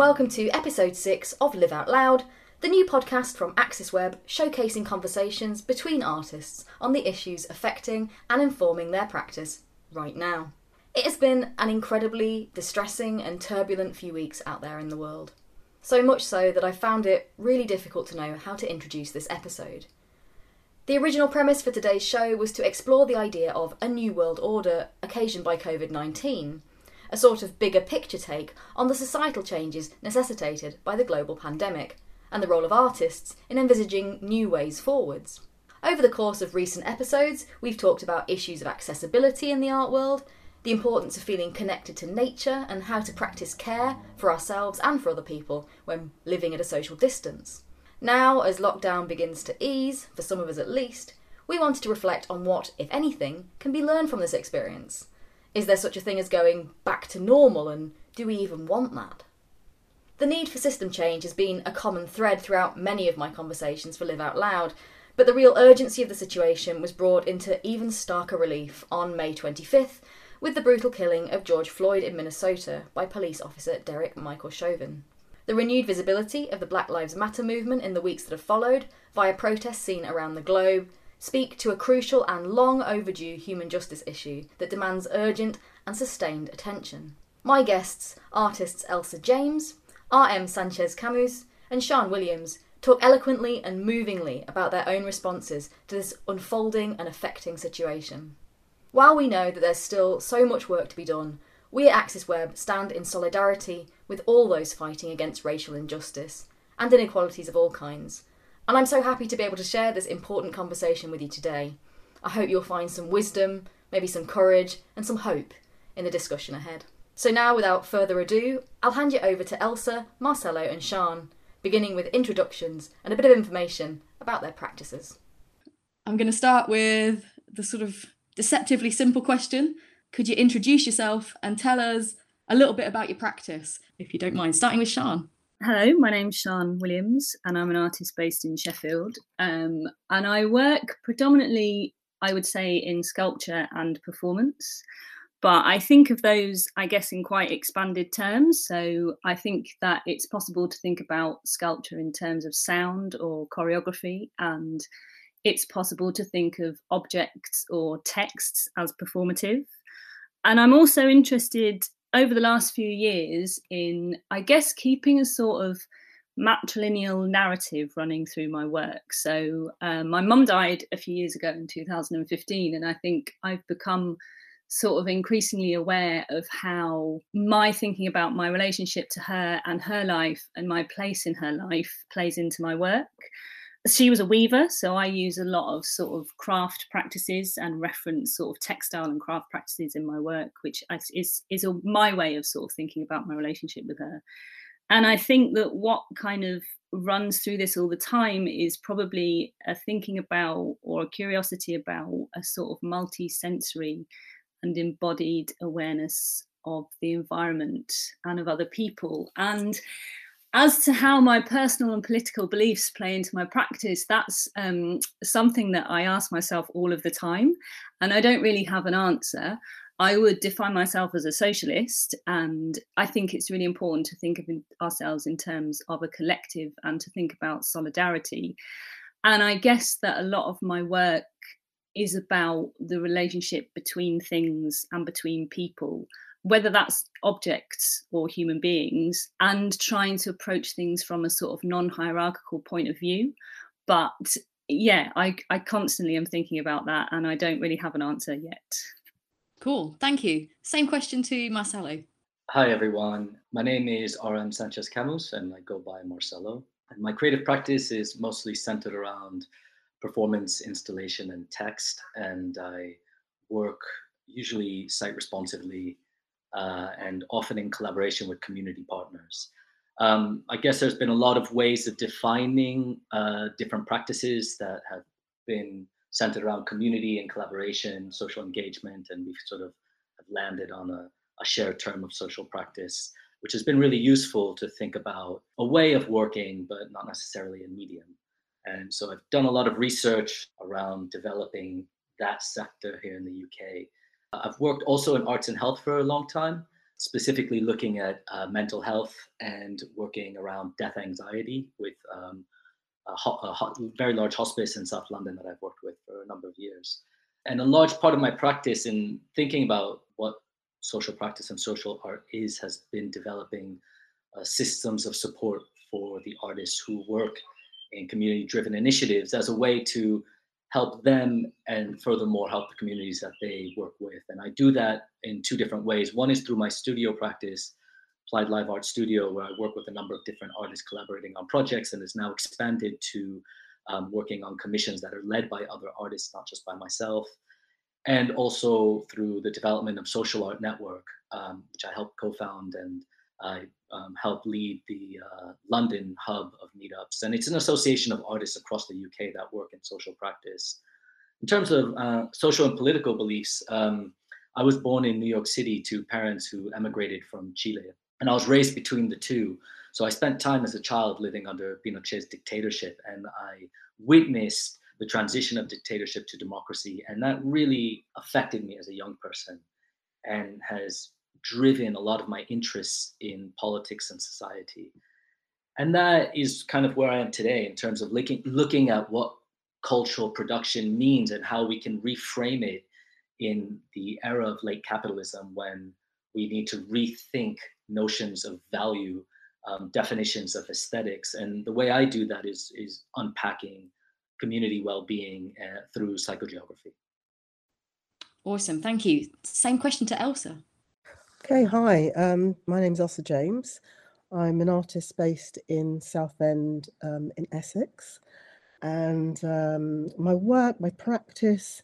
welcome to episode 6 of Live Out Loud, the new podcast from Axisweb showcasing conversations between artists on the issues affecting and informing their practice right now. It has been an incredibly distressing and turbulent few weeks out there in the world. So much so that I found it really difficult to know how to introduce this episode. The original premise for today's show was to explore the idea of a new world order occasioned by COVID 19, a sort of bigger picture take on the societal changes necessitated by the global pandemic, and the role of artists in envisaging new ways forwards. Over the course of recent episodes, we've talked about issues of accessibility in the art world, the importance of feeling connected to nature, and how to practice care for ourselves and for other people when living at a social distance. Now, as lockdown begins to ease, for some of us at least, we wanted to reflect on what, if anything, can be learned from this experience. Is there such a thing as going back to normal, and do we even want that? The need for system change has been a common thread throughout many of my conversations for Live Out Loud, but the real urgency of the situation was brought into even starker relief on May 25th with the brutal killing of George Floyd in Minnesota by police officer Derek Michael Chauvin. The renewed visibility of the Black Lives Matter movement in the weeks that have followed, via protests seen around the globe, speak to a crucial and long overdue human justice issue that demands urgent and sustained attention. My guests, artists Elsa James, R.M. Sanchez Camus, and Sian Williams, talk eloquently and movingly about their own responses to this unfolding and affecting situation. While we know that there's still so much work to be done, we at Axisweb stand in solidarity with all those fighting against racial injustice and inequalities of all kinds. And I'm so happy to be able to share this important conversation with you today. I hope you'll find some wisdom, maybe some courage, and some hope in the discussion ahead. So, now without further ado, I'll hand you over to Elsa, Marcelo, and Sian, beginning with introductions and a bit of information about their practices. I'm going to start with the sort of deceptively simple question Could you introduce yourself and tell us a little bit about your practice, if you don't mind, starting with Sian? Hello, my name's Sian Williams, and I'm an artist based in Sheffield. Um, and I work predominantly, I would say, in sculpture and performance. But I think of those, I guess, in quite expanded terms. So I think that it's possible to think about sculpture in terms of sound or choreography, and it's possible to think of objects or texts as performative. And I'm also interested over the last few years in, I guess, keeping a sort of matrilineal narrative running through my work. So um, my mum died a few years ago in 2015, and I think I've become sort of increasingly aware of how my thinking about my relationship to her and her life and my place in her life plays into my work she was a weaver, so I use a lot of sort of craft practices and reference sort of textile and craft practices in my work, which is is a, my way of sort of thinking about my relationship with her. And I think that what kind of runs through this all the time is probably a thinking about or a curiosity about a sort of multi-sensory and embodied awareness of the environment and of other people. And as to how my personal and political beliefs play into my practice, that's um, something that I ask myself all of the time, and I don't really have an answer. I would define myself as a socialist, and I think it's really important to think of ourselves in terms of a collective and to think about solidarity. And I guess that a lot of my work is about the relationship between things and between people whether that's objects or human beings, and trying to approach things from a sort of non hierarchical point of view. But yeah, I, I constantly am thinking about that and I don't really have an answer yet. Cool, thank you. Same question to Marcelo. Hi, everyone. My name is RM Sanchez Camus and I go by Marcelo. And my creative practice is mostly centered around performance, installation, and text. And I work usually site responsively uh, and often in collaboration with community partners. Um, I guess there's been a lot of ways of defining uh, different practices that have been centered around community and collaboration, social engagement, and we've sort of landed on a, a shared term of social practice, which has been really useful to think about a way of working, but not necessarily a medium. And so I've done a lot of research around developing that sector here in the UK I've worked also in arts and health for a long time. specifically looking at uh, mental health and working around death anxiety with um, a, ho- a ho- very large hospice in South London that I've worked with for a number of years. And a large part of my practice in thinking about what social practice and social art is has been developing uh, systems of support for the artists who work in community driven initiatives as a way to help them and furthermore help the communities that they work with. And I do that in two different ways. One is through my studio practice, Applied Live Art Studio, where I work with a number of different artists collaborating on projects and is now expanded to um, working on commissions that are led by other artists, not just by myself. And also through the development of Social Art Network, um, which I helped co-found and I um, help lead the uh, London hub of meetups. And it's an association of artists across the UK that work in social practice. In terms of uh, social and political beliefs, um, I was born in New York City to parents who emigrated from Chile. And I was raised between the two. So I spent time as a child living under Pinochet's dictatorship, and I witnessed the transition of dictatorship to democracy. And that really affected me as a young person and has driven a lot of my interests in politics and society. And that is kind of where I am today in terms of looking, looking at what cultural production means and how we can reframe it in the era of late capitalism when we need to rethink notions of value, um, definitions of aesthetics. And the way I do that is, is unpacking community well-being uh, through psychogeography. Awesome, thank you. Same question to Elsa. Okay, hi. Um, my name's Elsa James. I'm an artist based in Southend um, in Essex. And um, my work, my practice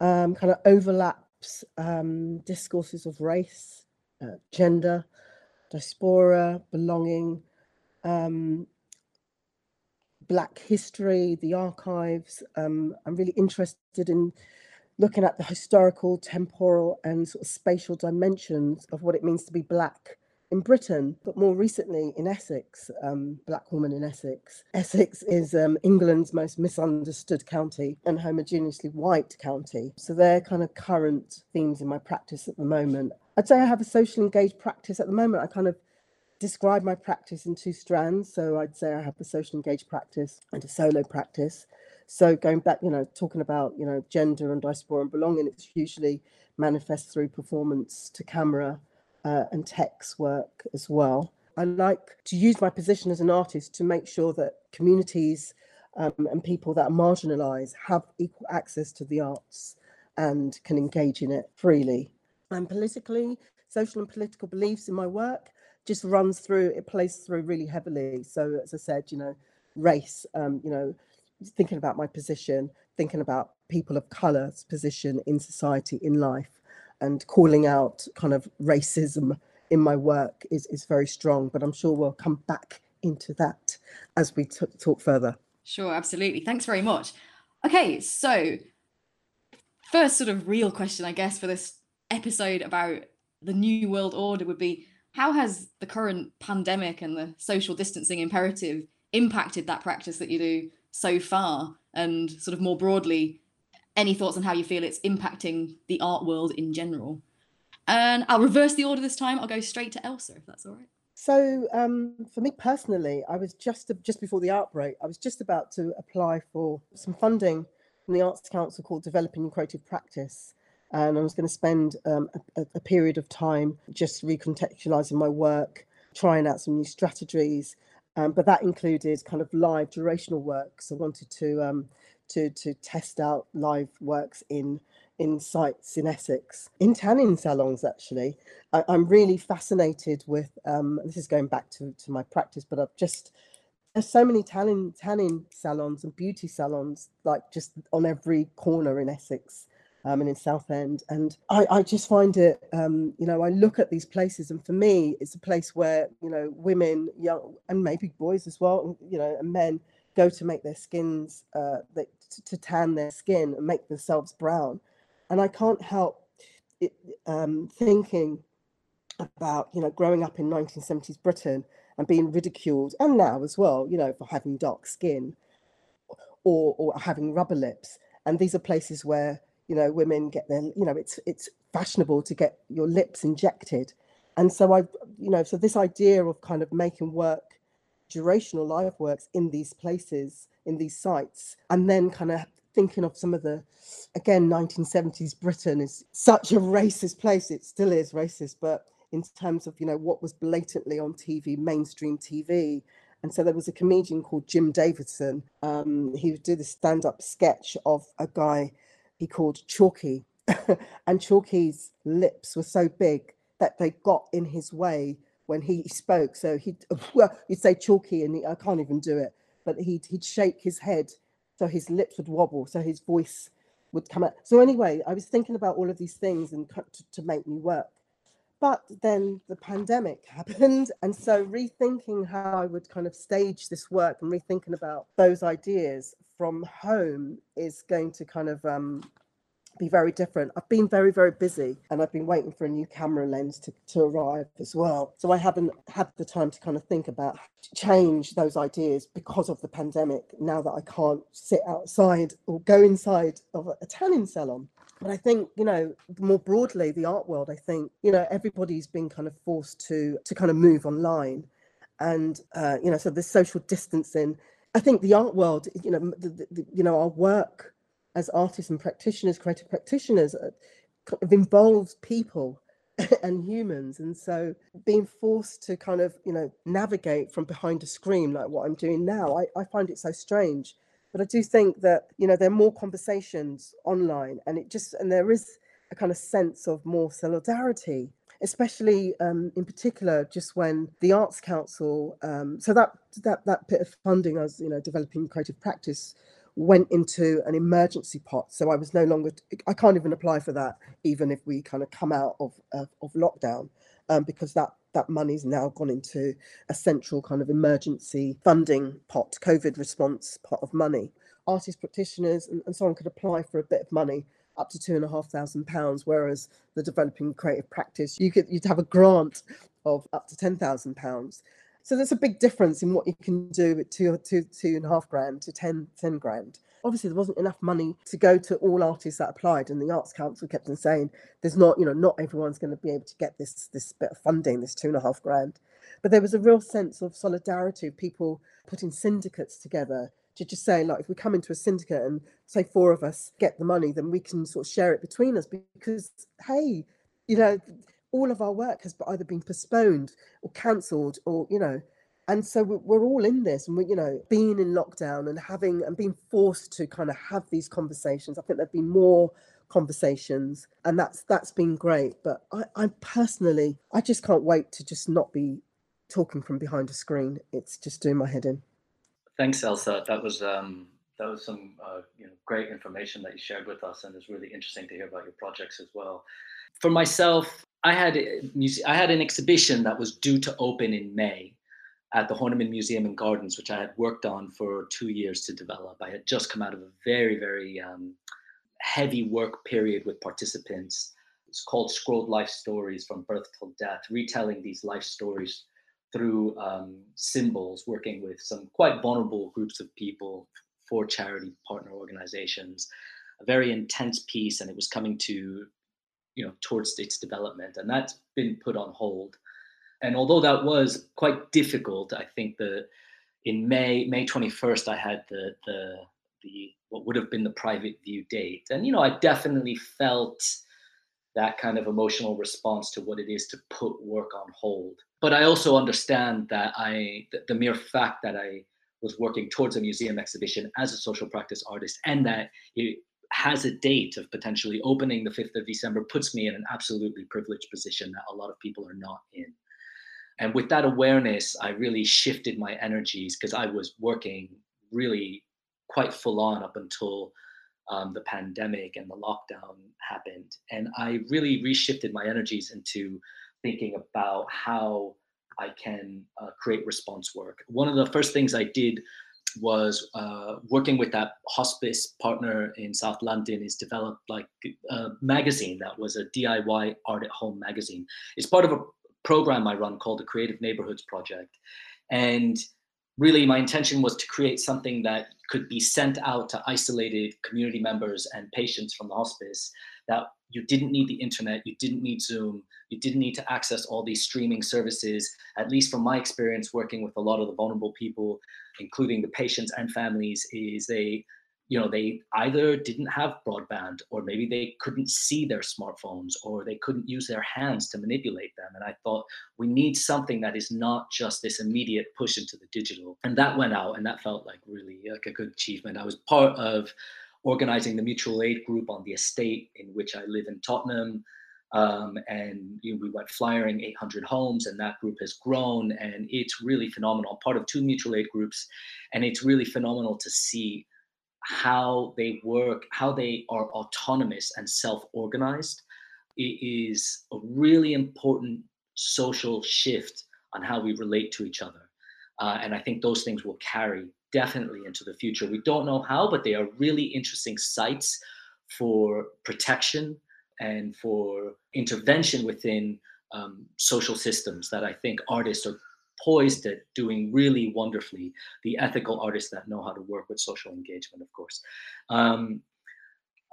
um, kind of overlaps um, discourses of race, uh, gender, diaspora, belonging, um, Black history, the archives. Um, I'm really interested in looking at the historical, temporal, and sort of spatial dimensions of what it means to be Black in Britain, but more recently in Essex, um, Black woman in Essex. Essex is um, England's most misunderstood county and homogeneously white county. So they're kind of current themes in my practice at the moment. I'd say I have a socially engaged practice at the moment. I kind of describe my practice in two strands. So I'd say I have a social engaged practice and a solo practice. So going back, you know, talking about, you know, gender and diaspora and belonging, it's usually manifest through performance to camera uh, and text work as well. I like to use my position as an artist to make sure that communities um, and people that are marginalized have equal access to the arts and can engage in it freely. And politically, social and political beliefs in my work just runs through, it plays through really heavily. So, as I said, you know, race, um, you know, thinking about my position, thinking about people of color's position in society, in life, and calling out kind of racism in my work is, is very strong. But I'm sure we'll come back into that as we t- talk further. Sure, absolutely. Thanks very much. Okay, so first sort of real question, I guess, for this episode about the New World Order would be how has the current pandemic and the social distancing imperative impacted that practice that you do so far? And sort of more broadly, any thoughts on how you feel it's impacting the art world in general? And I'll reverse the order this time. I'll go straight to Elsa, if that's all right. So, um, for me personally, I was just just before the outbreak, I was just about to apply for some funding from the Arts Council called Developing Creative Practice, and I was going to spend um, a, a, period of time just recontextualizing my work, trying out some new strategies. Um, but that included kind of live durational works. I wanted to um, to to test out live works in in sites in Essex, in tanning salons. Actually, I, am really fascinated with. Um, this is going back to to my practice, but I've just there's so many tanning tanning salons and beauty salons like just on every corner in Essex um, and in Southend. And I, I just find it, um, you know, I look at these places, and for me, it's a place where you know women, young, and maybe boys as well, you know, and men go to make their skins, uh, they, to, tan their skin and make themselves brown. And I can't help it, um, thinking about, you know, growing up in 1970s Britain and being ridiculed, and now as well, you know, for having dark skin or or having rubber lips. And these are places where you know women get their you know it's it's fashionable to get your lips injected And so I, you know, so this idea of kind of making work, durational live works in these places, in these sites, and then kind of thinking of some of the, again, 1970s Britain is such a racist place. It still is racist, but in terms of, you know, what was blatantly on TV, mainstream TV. And so there was a comedian called Jim Davidson. Um, he did a stand up sketch of a guy he called Chalky. and Chalky's lips were so big that they got in his way when he spoke. So he'd, well, he'd say Chalky, and he, I can't even do it, but he'd, he'd shake his head so his lips would wobble, so his voice would come out. So anyway, I was thinking about all of these things and to, to make me work. But then the pandemic happened. And so rethinking how I would kind of stage this work and rethinking about those ideas from home is going to kind of um, be very different. I've been very, very busy and I've been waiting for a new camera lens to, to arrive as well. So I haven't had the time to kind of think about change those ideas because of the pandemic now that I can't sit outside or go inside of a tanning salon. But I think, you know, more broadly, the art world, I think, you know, everybody's been kind of forced to to kind of move online. And, uh, you know, so the social distancing. I think the art world, you know, the, the, you know, our work as artists and practitioners, creative practitioners, uh, kind of involves people and humans. And so being forced to kind of, you know, navigate from behind a screen like what I'm doing now, I, I find it so strange. But I do think that, you know, there are more conversations online and it just, and there is a kind of sense of more solidarity especially um, in particular just when the arts council um, so that that that bit of funding as you know developing creative practice went into an emergency pot. So I was no longer, I can't even apply for that, even if we kind of come out of, of, of lockdown, um, because that that money's now gone into a central kind of emergency funding pot, COVID response pot of money. Artists, practitioners, and, and so on could apply for a bit of money up to two and a half thousand pounds, whereas the developing creative practice, you could you'd have a grant of up to ten thousand pounds. So there's a big difference in what you can do with two, two, two and a half grand to 10, 10 grand. Obviously, there wasn't enough money to go to all artists that applied, and the Arts Council kept on saying, "There's not, you know, not everyone's going to be able to get this this bit of funding, this two and a half grand." But there was a real sense of solidarity people putting syndicates together to just say, like, if we come into a syndicate and say four of us get the money, then we can sort of share it between us because, hey, you know, all of our work has either been postponed or cancelled or you know and so we're all in this and we you know being in lockdown and having and being forced to kind of have these conversations i think there've been more conversations and that's that's been great. But i i personally i just can't wait to just not be talking from behind a screen. It's just doing my head in thanks elsa that was um that was some uh, you know great information that you shared with us and it's really interesting to hear about your projects as well for myself I had I had an exhibition that was due to open in May at the Horniman Museum and Gardens, which I had worked on for two years to develop. I had just come out of a very very um, heavy work period with participants. It's called Scrolled Life Stories from Birth Till Death, retelling these life stories through um, symbols, working with some quite vulnerable groups of people for charity partner organizations. A very intense piece, and it was coming to you know towards its development and that's been put on hold and although that was quite difficult i think that in may may 21st i had the the the what would have been the private view date and you know i definitely felt that kind of emotional response to what it is to put work on hold but i also understand that i the, the mere fact that i was working towards a museum exhibition as a social practice artist and that it, has a date of potentially opening the 5th of December puts me in an absolutely privileged position that a lot of people are not in. And with that awareness, I really shifted my energies because I was working really quite full on up until um, the pandemic and the lockdown happened. And I really reshifted my energies into thinking about how I can uh, create response work. One of the first things I did was uh, working with that hospice partner in South London is developed like a magazine that was a DIY art at home magazine. It's part of a program I run called the Creative Neighborhoods Project. And really my intention was to create something that could be sent out to isolated community members and patients from the hospice that you didn't need the internet you didn't need zoom you didn't need to access all these streaming services at least from my experience working with a lot of the vulnerable people including the patients and families is they you know they either didn't have broadband or maybe they couldn't see their smartphones or they couldn't use their hands to manipulate them. And i thought we need something that is not just this immediate push into the digital. And that went out and that felt like really like a good achievement. I was part of organizing the mutual aid group on the estate in which i live in tottenham. Um, and you know, we went flyering 800 homes and that group has grown and it's really phenomenal. Part of two mutual aid groups and it's really phenomenal to see how they work, how they are autonomous and self organized. Is a really important social shift on how we relate to each other. Uh, and I think those things will carry definitely into the future. We don't know how, but they are really interesting sites for protection and for intervention within um, social systems that I think artists are poised at doing really wonderfully. The ethical artists that know how to work with social engagement, of course. Um,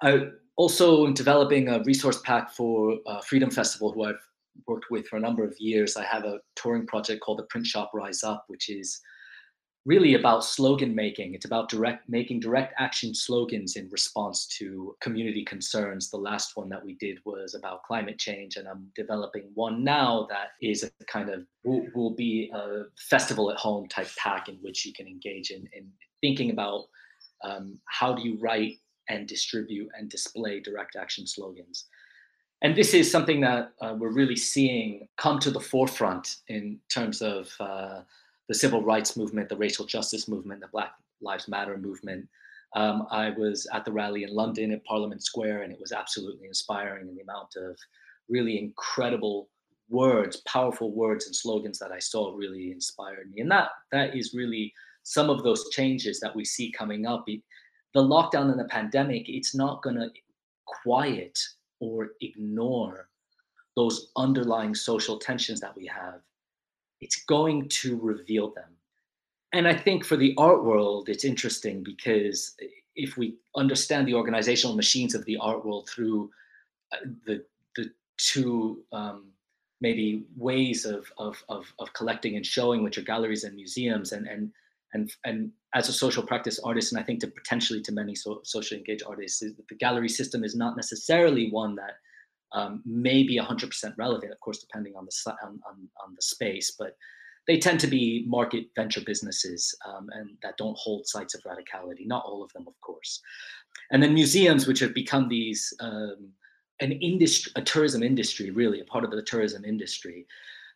I also in developing a resource pack for uh, Freedom Festival, who I've worked with for a number of years. I have a touring project called the Print Shop Rise Up, which is really about slogan making. It's about direct making direct action slogans in response to community concerns. The last one that we did was about climate change, and I'm developing one now that is a kind of will, will be a festival at home type pack in which you can engage in, in thinking about um, how do you write and distribute and display direct action slogans. And this is something that uh, we're really seeing come to the forefront in terms of uh, the civil rights movement, the racial justice movement, the Black Lives Matter movement. Um, I was at the rally in London at Parliament Square, and it was absolutely inspiring in the amount of really incredible words, powerful words and slogans that I saw really inspired me. And that that is really some of those changes that we see coming up. The lockdown and the pandemic, it's not going to quiet or ignore those underlying social tensions that we have it's going to reveal them. And I think for the art world, it's interesting because if we understand the organizational machines of the art world through uh, the the two um, maybe ways of, of, of of collecting and showing, which are galleries and museums, and and and and as a social practice artist, and I think to potentially to many so, socially engaged artists, the gallery system is not necessarily one that um, may be 100% relevant, of course, depending on the on, on, on, the space, but they tend to be market venture businesses um, and that don't hold sites of radicality. Not all of them, of course. And then museums, which have become these um, an industry, a tourism industry, really a part of the tourism industry.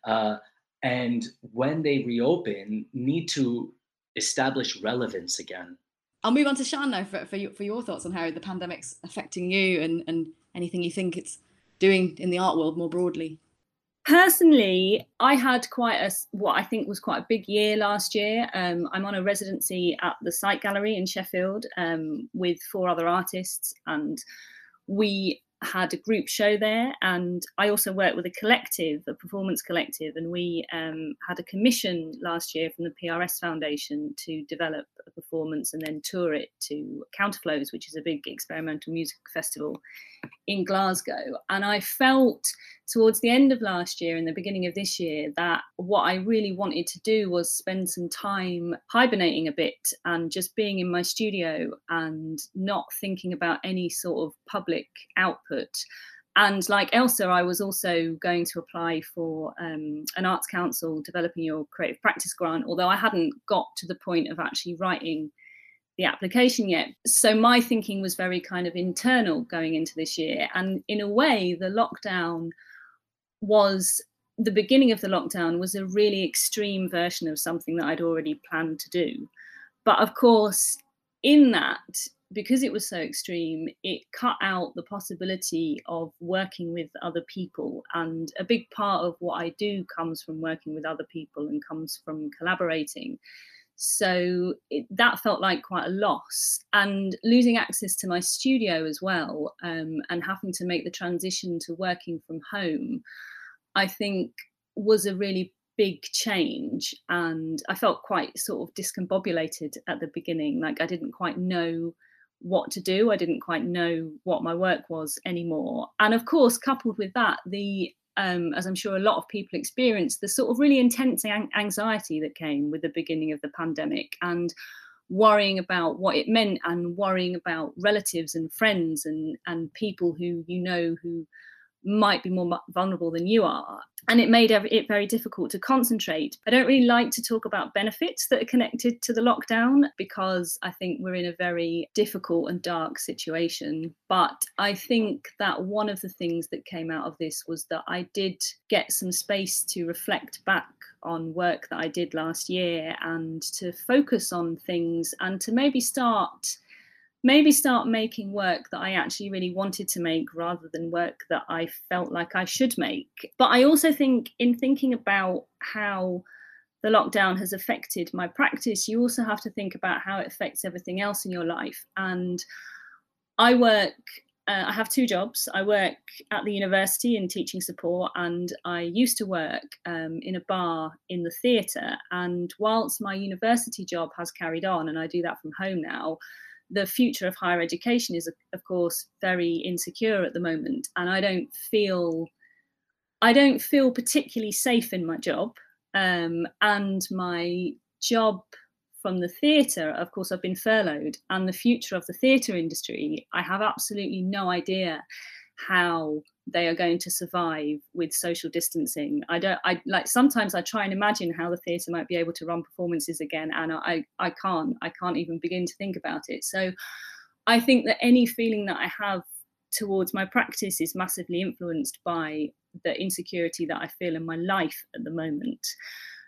Uh, and when they reopen, need to establish relevance again. I'll move on to Sian now for, for, your, for your thoughts on how the pandemic's affecting you and, and anything you think it's doing in the art world more broadly? Personally, I had quite a what I think was quite a big year last year. Um, I'm on a residency at the Site Gallery in Sheffield um, with four other artists, and we had a group show there and i also worked with a collective a performance collective and we um, had a commission last year from the prs foundation to develop a performance and then tour it to counterflows which is a big experimental music festival in glasgow. And i felt towards the end of last year and the beginning of this year that what I really wanted to do was spend some time hibernating a bit and just being in my studio and not thinking about any sort of public output. And like Elsa, I was also going to apply for um, an Arts Council developing your creative practice grant, although I hadn't got to the point of actually writing the application yet. So my thinking was very kind of internal going into this year. And in a way, the lockdown was the beginning of the lockdown was a really extreme version of something that I'd already planned to do. But of course, in that, because it was so extreme, it cut out the possibility of working with other people. And a big part of what I do comes from working with other people and comes from collaborating. So it, that felt like quite a loss. And losing access to my studio as well, um, and having to make the transition to working from home, I think was a really big change and I felt quite sort of discombobulated at the beginning. Like I didn't quite know what to do. I didn't quite know what my work was anymore. And of course, coupled with that, the um, as I'm sure a lot of people experienced, the sort of really intense anxiety that came with the beginning of the pandemic and worrying about what it meant and worrying about relatives and friends and and people who you know who might be more vulnerable than you are. And it made it very difficult to concentrate. I don't really like to talk about benefits that are connected to the lockdown because I think we're in a very difficult and dark situation. But I think that one of the things that came out of this was that I did get some space to reflect back on work that I did last year and to focus on things and to maybe start maybe start making work that I actually really wanted to make rather than work that I felt like I should make. But I also think, in thinking about how the lockdown has affected my practice, you also have to think about how it affects everything else in your life. And I work. Uh, I have two jobs. I work at the university in teaching support, and I used to work um, in a bar in the theatre. And whilst my university job has carried on, and I do that from home now, the future of higher education is, of course, very insecure at the moment, and I don't feel I don't feel particularly safe in my job. Um, and my job from the theatre, of course, I've been furloughed, and the future of the theatre industry, I have absolutely no idea how they are going to survive with social distancing. I don't I like sometimes I try and imagine how the theatre might be able to run performances again and I I can't I can't even begin to think about it. So I think that any feeling that I have towards my practice is massively influenced by the insecurity that I feel in my life at the moment.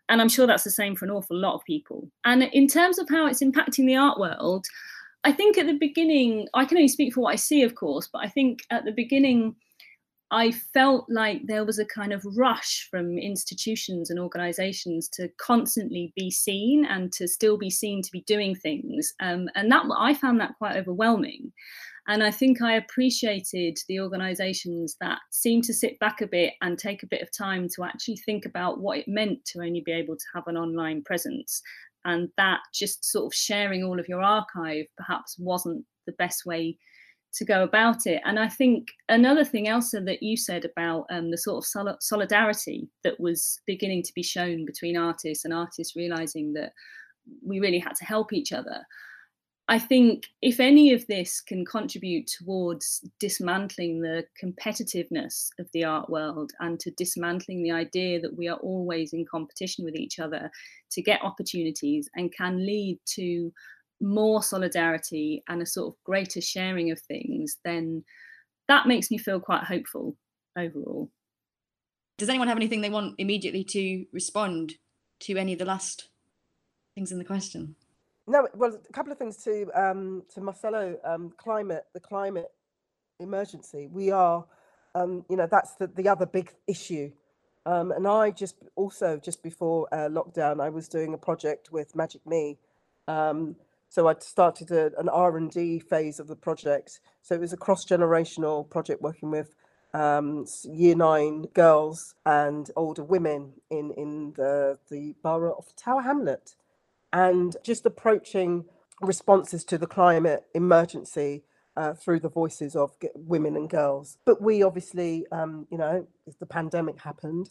And I'm sure that's the same for an awful lot of people. And in terms of how it's impacting the art world, I think at the beginning, I can only speak for what I see, of course, but I think at the beginning, I felt like there was a kind of rush from institutions and organizations to constantly be seen and to still be seen to be doing things. Um, and that I found that quite overwhelming. And I think I appreciated the organizations that seemed to sit back a bit and take a bit of time to actually think about what it meant to only be able to have an online presence. And that just sort of sharing all of your archive perhaps wasn't the best way to go about it. And I think another thing else that you said about um, the sort of sol- solidarity that was beginning to be shown between artists and artists realizing that we really had to help each other. I think if any of this can contribute towards dismantling the competitiveness of the art world and to dismantling the idea that we are always in competition with each other to get opportunities and can lead to more solidarity and a sort of greater sharing of things, then that makes me feel quite hopeful overall. Does anyone have anything they want immediately to respond to any of the last things in the question? No, well, a couple of things to um, to Marcelo. Um, climate, the climate emergency. We are, um, you know, that's the, the other big issue. Um, and I just also just before uh, lockdown, I was doing a project with Magic Me, um, so I started a, an R and D phase of the project. So it was a cross generational project working with um, year nine girls and older women in in the the borough of Tower Hamlet, and just approaching responses to the climate emergency uh, through the voices of women and girls. But we obviously, um, you know, the pandemic happened.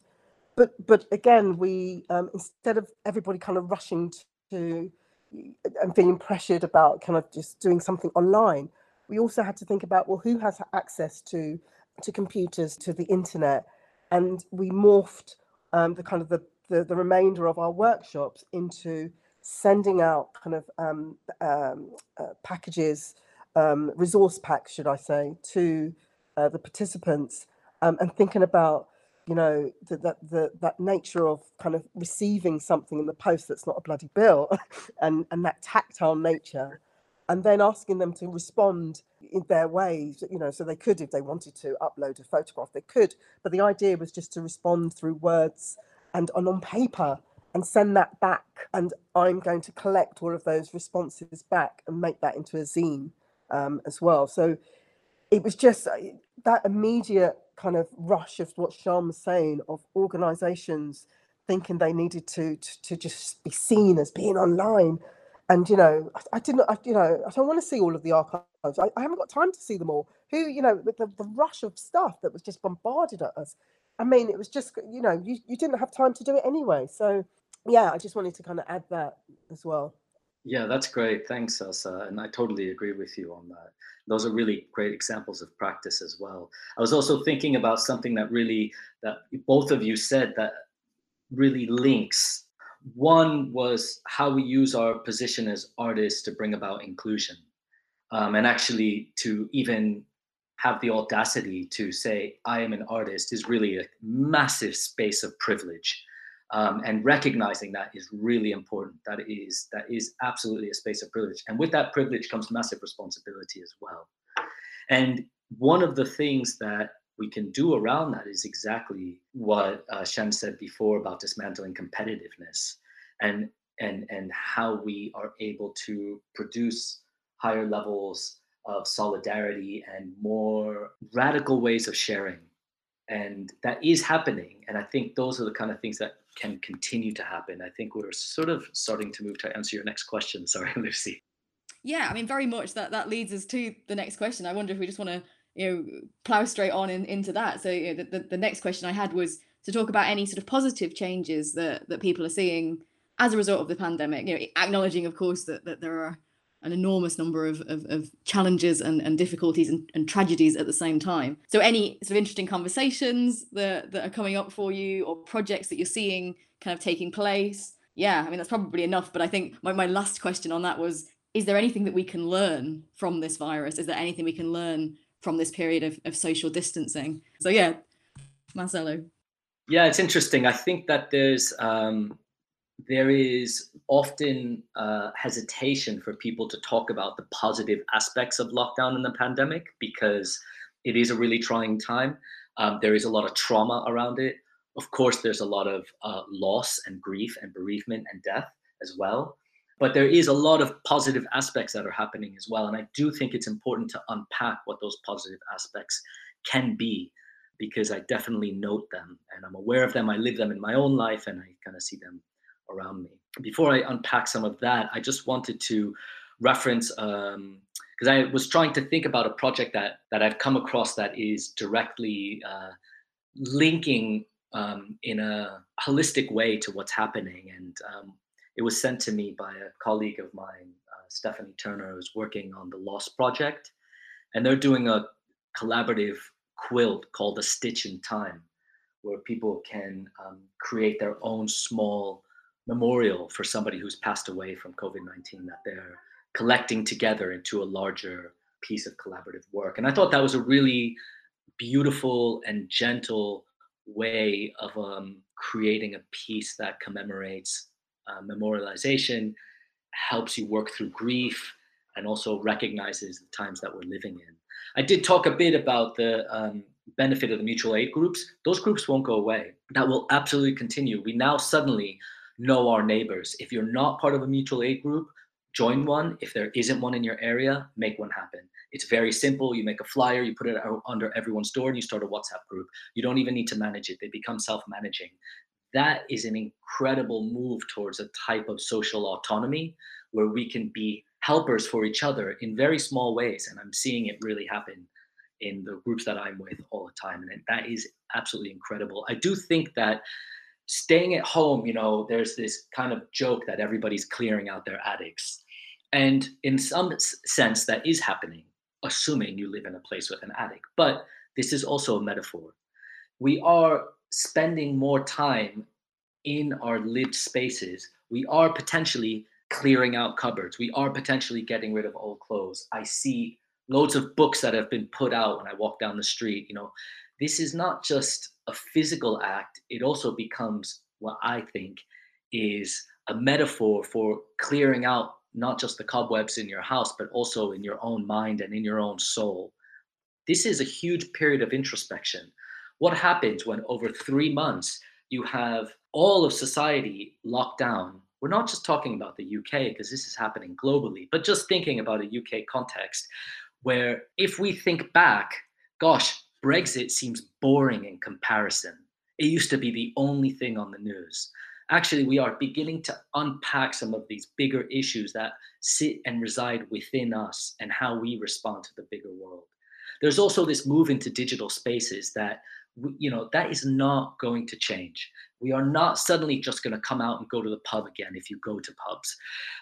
But but again, we um, instead of everybody kind of rushing to and feeling pressured about kind of just doing something online, we also had to think about well, who has access to to computers, to the internet, and we morphed um, the kind of the, the, the remainder of our workshops into sending out kind of um, um, uh, packages, um, resource packs, should I say, to uh, the participants, um, and thinking about you know that that the, that nature of kind of receiving something in the post that's not a bloody bill and and that tactile nature and then asking them to respond in their ways you know so they could if they wanted to upload a photograph they could but the idea was just to respond through words and, and on paper and send that back and i'm going to collect all of those responses back and make that into a zine um, as well. So it was just uh, that immediate kind of rush of what Sian was saying of organizations thinking they needed to, to, to just be seen as being online. And you know, I, I didn't. I, you know, I don't want to see all of the archives. I, I haven't got time to see them all. Who, you know, with the, the rush of stuff that was just bombarded at us. I mean, it was just, you know, you, you didn't have time to do it anyway. So, yeah, I just wanted to kind of add that as well. Yeah, that's great. Thanks, Elsa. And I totally agree with you on that. Those are really great examples of practice as well. I was also thinking about something that really, that both of you said that really links. One was how we use our position as artists to bring about inclusion um, and actually to even have the audacity to say, I am an artist is really a massive space of privilege. Um, and recognizing that is really important. That is that is absolutely a space of privilege, and with that privilege comes massive responsibility as well. And one of the things that we can do around that is exactly what uh, Sian said before about dismantling competitiveness, and and and how we are able to produce higher levels of solidarity and more radical ways of sharing. And that is happening. And I think those are the kind of things that can continue to happen. I think we're sort of starting to move to answer your next question. Sorry, Lucy. Yeah, I mean, very much that that leads us to the next question. I wonder if we just want to, you know, plow straight on in, into that. So you know, the, the, the next question I had was to talk about any sort of positive changes that that people are seeing as a result of the pandemic. You know, acknowledging, of course, that that there are an enormous number of, of, of challenges and, and difficulties and, and, tragedies at the same time. So, any sort of interesting conversations that, that are coming up for you or projects that you're seeing kind of taking place? Yeah, I mean, that's probably enough. But I think my, my last question on that was Is there anything that we can learn from this virus? Is there anything we can learn from this period of, of social distancing? So, yeah, Marcelo. Yeah, it's interesting. I think that there's um, there is often uh, hesitation for people to talk about the positive aspects of lockdown and the pandemic because it is a really trying time. Um, there is a lot of trauma around it. Of course, there's a lot of uh, loss and grief and bereavement and death as well. But there is a lot of positive aspects that are happening as well. And I do think it's important to unpack what those positive aspects can be because I definitely note them and I'm aware of them. I live them in my own life and I kind of see them around me. Before I unpack some of that, I just wanted to reference because um, I was trying to think about a project that that I've come across that is directly uh, linking um, in a holistic way to what's happening, and um, it was sent to me by a colleague of mine, uh, Stephanie Turner, who's working on the Lost Project, and they're doing a collaborative quilt called A Stitch in Time, where people can um, create their own small memorial for somebody who's passed away from COVID 19 that they're collecting together into a larger piece of collaborative work. And I thought that was a really beautiful and gentle way of um, creating a piece that commemorates uh, memorialization, helps you work through grief, and also recognizes the times that we're living in. I did talk a bit about the um, benefit of the mutual aid groups. Those groups won't go away. That will absolutely continue. We now suddenly know our neighbors. If you're not part of a mutual aid group, join one. If there isn't one in your area, make one happen. It's very simple. You make a flyer, you put it under everyone's door, and you start a WhatsApp group. You don't even need to manage it, they become self managing. That is an incredible move towards a type of social autonomy where we can be helpers for each other in very small ways. And I'm seeing it really happen in the groups that I'm with all the time. And that is absolutely incredible. I do think that staying at home, you know, there's this kind of joke that everybody's clearing out their attics. And in some sense, that is happening, assuming you live in a place with an attic. But this is also a metaphor. We are spending more time in our lived spaces. We are potentially clearing out cupboards. We are potentially getting rid of old clothes. I see loads of books that have been put out when I walk down the street. You know, this is not just a physical act, it also becomes what I think is a metaphor for clearing out not just the cobwebs in your house, but also in your own mind and in your own soul. This is a huge period of introspection. What happens when over three months you have all of society locked down? We're not just talking about the UK because this is happening globally, but just thinking about a UK context where if we think back, gosh, Brexit seems boring in comparison. It used to be the only thing on the news. Actually, we are beginning to unpack some of these bigger issues that sit and reside within us and how we respond to the bigger world. There's also this move into digital spaces that you know that is not going to change we are not suddenly just going to come out and go to the pub again if you go to pubs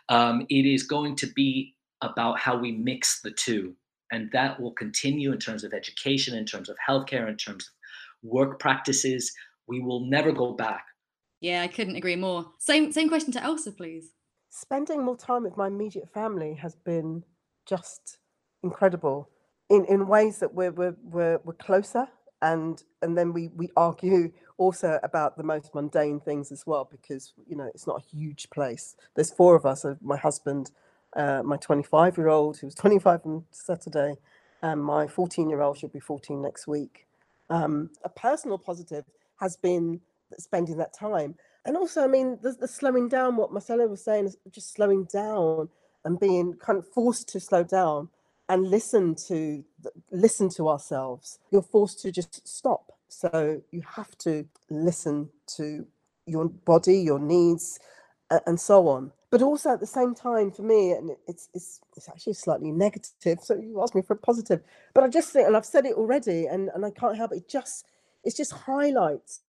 um, it is going to be about how we mix the two and that will continue in terms of education in terms of healthcare in terms of work practices. We will never go back. Yeah i couldn't agree more. Same same question to elsa please. Spending more time with my immediate family has been just incredible in in ways that we're we're we're, we're closer and and then we we argue also about the most mundane things as well because you know it's not a huge place. There's four of us uh, my husband uh, my 25 year old who was 25 on saturday and my 14 year old should be 14 next week. Um, a personal positive has been spending that time. And also i mean the, the slowing down what marcelo was saying is just slowing down and being kind of forced to slow down and listen to listen to ourselves. You're forced to just stop. So you have to listen to your body your needs and so on but also at the same time for me and it's it's, it's actually slightly negative so you asked me for a positive but i just think and i've said it already and, and i can't help it, it just it just highlights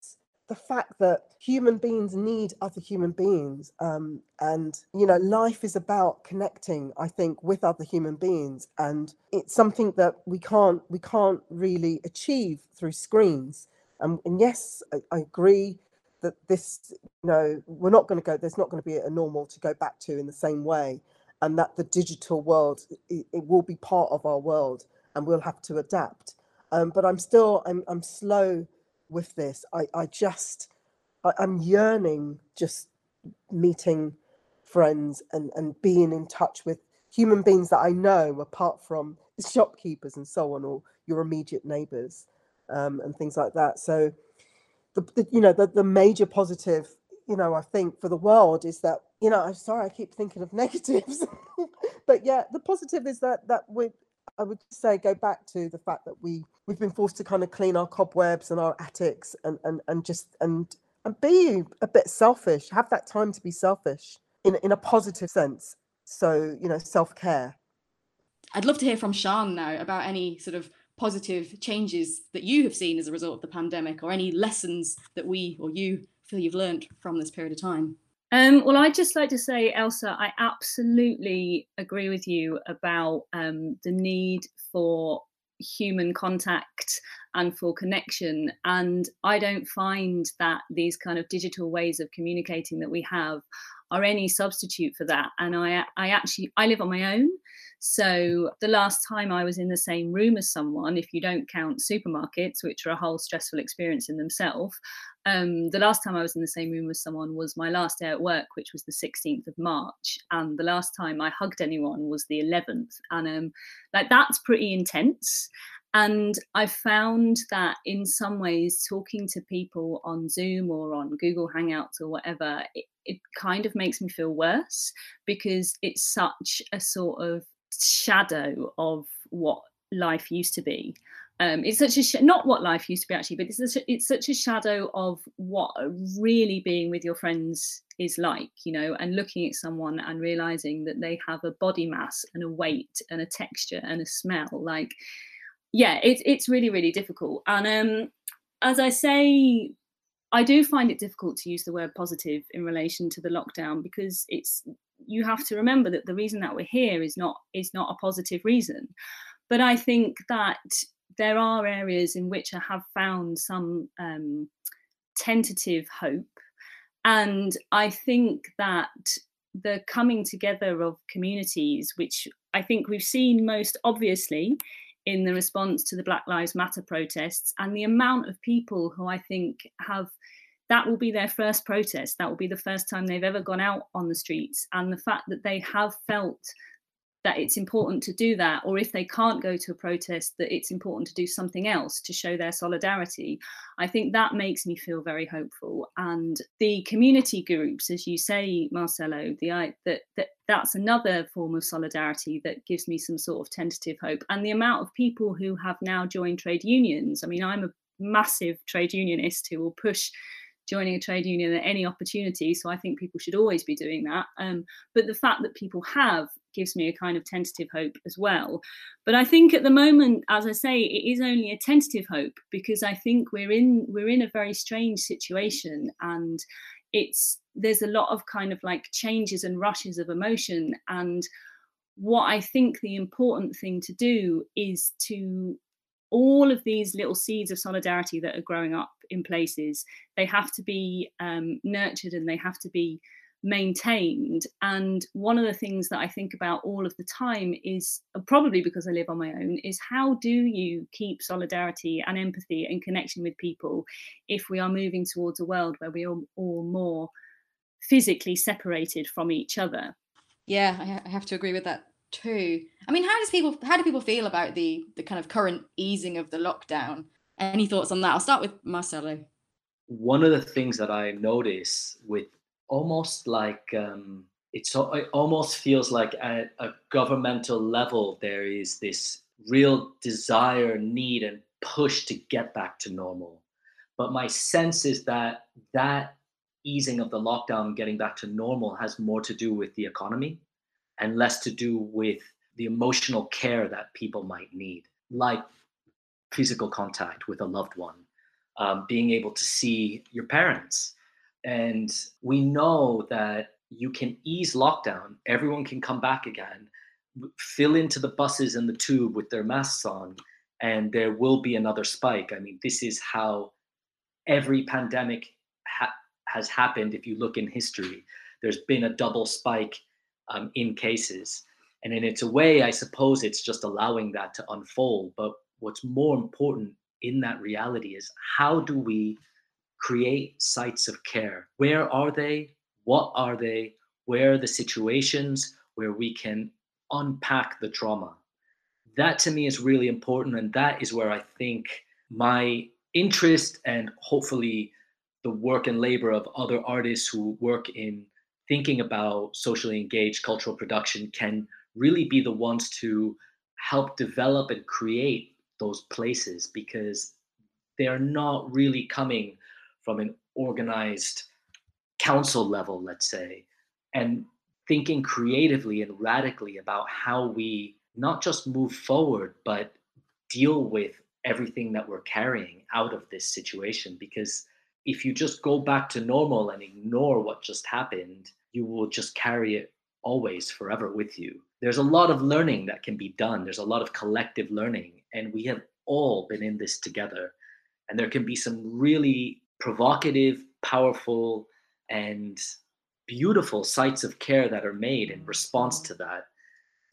the fact that human beings need other human beings um, and you know life is about connecting i think with other human beings and it's something that we can't we can't really achieve through screens um, and yes I, I agree that this you know we're not going to go there's not going to be a normal to go back to in the same way and that the digital world it, it will be part of our world and we'll have to adapt um, but i'm still i'm, I'm slow with this. I, I just, I, I'm yearning just meeting friends and, and being in touch with human beings that I know apart from shopkeepers and so on, or your immediate neighbors um, and things like that. So, the, the you know the, the major positive you know I think for the world is that you know I'm sorry I keep thinking of negatives, but yeah the positive is that that we I would say go back to the fact that we we've been forced to kind of clean our cobwebs and our attics and and and just and and be a bit selfish. Have that time to be selfish in in a positive sense. So you know, self care. I'd love to hear from Sian now about any sort of positive changes that you have seen as a result of the pandemic, or any lessons that we or you feel you've learned from this period of time. Um, well, I'd just like to say, Elsa, I absolutely agree with you about um, the need for human contact and for connection. And I don't find that these kind of digital ways of communicating that we have are any substitute for that. And I, I actually, I live on my own. So the last time I was in the same room as someone, if you don't count supermarkets, which are a whole stressful experience in themselves, um, the last time I was in the same room with someone was my last day at work, which was the 16th of March. And the last time I hugged anyone was the 11th. And um, like that's pretty intense. And I found that in some ways, talking to people on Zoom or on Google Hangouts or whatever, it, it kind of makes me feel worse because it's such a sort of shadow of what life used to be. Um, it's such a sh- not what life used to be actually, but it's such a, it's such a shadow of what really being with your friends is like, you know, and looking at someone and realizing that they have a body mass and a weight and a texture and a smell. Like, yeah, it's it's really really difficult. And um, as I say, I do find it difficult to use the word positive in relation to the lockdown because it's you have to remember that the reason that we're here is not is not a positive reason. But I think that there are areas in which I have found some um, tentative hope. And I think that the coming together of communities, which I think we've seen most obviously in the response to the Black Lives Matter protests, and the amount of people who I think have that will be their first protest. That will be the first time they've ever gone out on the streets. And the fact that they have felt that it's important to do that, or if they can't go to a protest, that it's important to do something else to show their solidarity. I think that makes me feel very hopeful. And the community groups, as you say, Marcelo, the that that that's another form of solidarity that gives me some sort of tentative hope. And the amount of people who have now joined trade unions. I mean, I'm a massive trade unionist who will push joining a trade union at any opportunity. So I think people should always be doing that. Um, but the fact that people have gives me a kind of tentative hope as well. But I think at the moment, as I say, it is only a tentative hope because I think we're in we're in a very strange situation and it's there's a lot of kind of like changes and rushes of emotion and what I think the important thing to do is to all of these little seeds of solidarity that are growing up in places, they have to be um, nurtured and they have to be maintained. And one of the things that I think about all of the time is uh, probably because I live on my own is how do you keep solidarity and empathy and connection with people if we are moving towards a world where we are all more physically separated from each other? Yeah, I have to agree with that too. I mean, how does people how do people feel about the the kind of current easing of the lockdown? Any thoughts on that? I'll start with Marcelo. One of the things that I notice with almost like um, it's it almost feels like at a governmental level there is this real desire, need, and push to get back to normal. But my sense is that that easing of the lockdown, getting back to normal, has more to do with the economy and less to do with the emotional care that people might need, like physical contact with a loved one, um, being able to see your parents. And we know that you can ease lockdown, everyone can come back again, fill into the buses and the tube with their masks on, and there will be another spike. I mean, this is how every pandemic ha- has happened if you look in history. There's been a double spike um, in cases. And in its way, I suppose it's just allowing that to unfold. But what's more important in that reality is how do we create sites of care? Where are they? What are they? Where are the situations where we can unpack the trauma? That to me is really important. And that is where I think my interest and hopefully the work and labor of other artists who work in thinking about socially engaged cultural production can really be the ones to help develop and create those places because they're not really coming from an organized council level, let's say, and thinking creatively and radically about how we not just move forward, but deal with everything that we're carrying out of this situation because if you just go back to normal and ignore what just happened, you will just carry it always forever with you. There's a lot of learning that can be done. There's a lot of collective learning, and we have all been in this together. And there can be some really provocative, powerful, and beautiful sites of care that are made in response to that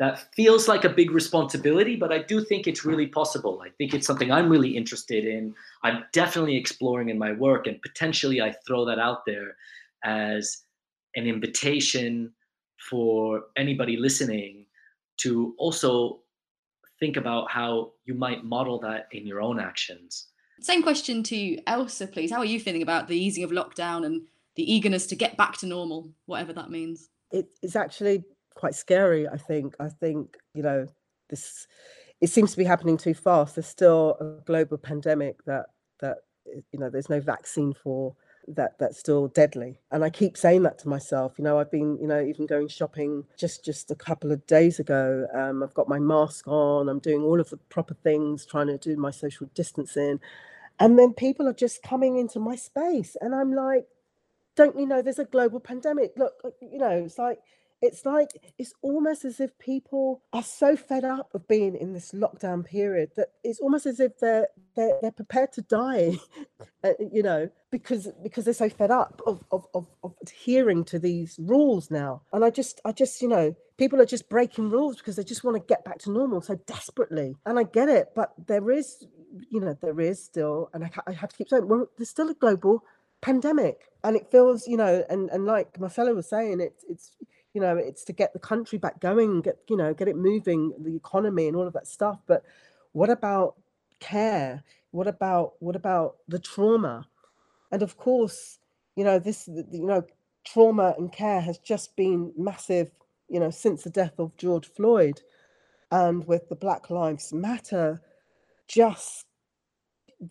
that feels like a big responsibility, but I do think it's really possible. I think it's something I'm really interested in. I'm definitely exploring in my work, and potentially I throw that out there as an invitation for anybody listening to also think about how you might model that in your own actions. Same question to Elsa, please. How are you feeling about the easing of lockdown and the eagerness to get back to normal, whatever that means? it's actually quite scary. I think. I think you know this. It seems to be happening too fast. There's still a global pandemic that that you know there's no vaccine for that that's still deadly and i keep saying that to myself you know i've been you know even going shopping just just a couple of days ago um, i've got my mask on i'm doing all of the proper things trying to do my social distancing and then people are just coming into my space and i'm like don't you know there's a global pandemic? Look you know it's like it's like it's almost as if people are so fed up of being in this lockdown period that it's almost as if they're they're, they're prepared to die uh, you know because because they're so fed up of, of of of adhering to these rules now. And i just i just you know people are just breaking rules because they just want to get back to normal so desperately. And i get it but there is you know there is still and i, I have to keep saying well there's still a global pandemic and it feels you know and and like marcelo was saying it's it's you know it's to get the country back going get you know get it moving the economy and all of that stuff but what about care? What about what about the trauma? And of course you know this you know trauma and care has just been massive you know since the death of george floyd and with the black lives matter just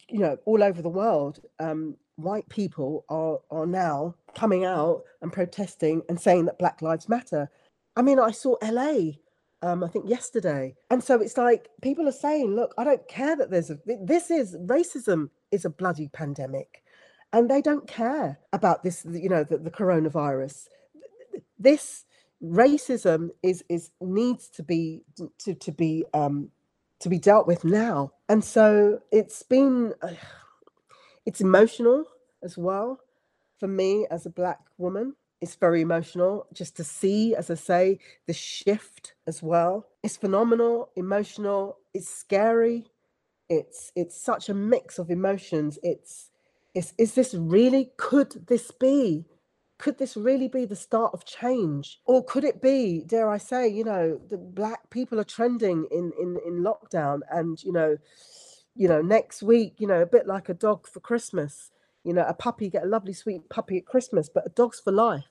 you know, all over the world, um, white people are are now coming out and protesting and saying that Black Lives Matter. I mean, I saw LA, um, I think yesterday, and so it's like people are saying, "Look, I don't care that there's a this is racism is a bloody pandemic." And they don't care about this, you know, the, the coronavirus. This racism is is needs to be to to be um, to be dealt with now. And so it's been it's emotional as well for me as a black woman. It's very emotional just to see, as I say, the shift as well. It's phenomenal, emotional, it's scary. It's it's such a mix of emotions. It's is is this really could this be could this really be the start of change? Or could it be dare i say you know the black people are trending in in in lockdown and you know you know next week you know a bit like a dog for christmas you know a puppy get a lovely sweet puppy at christmas but a dog's for life.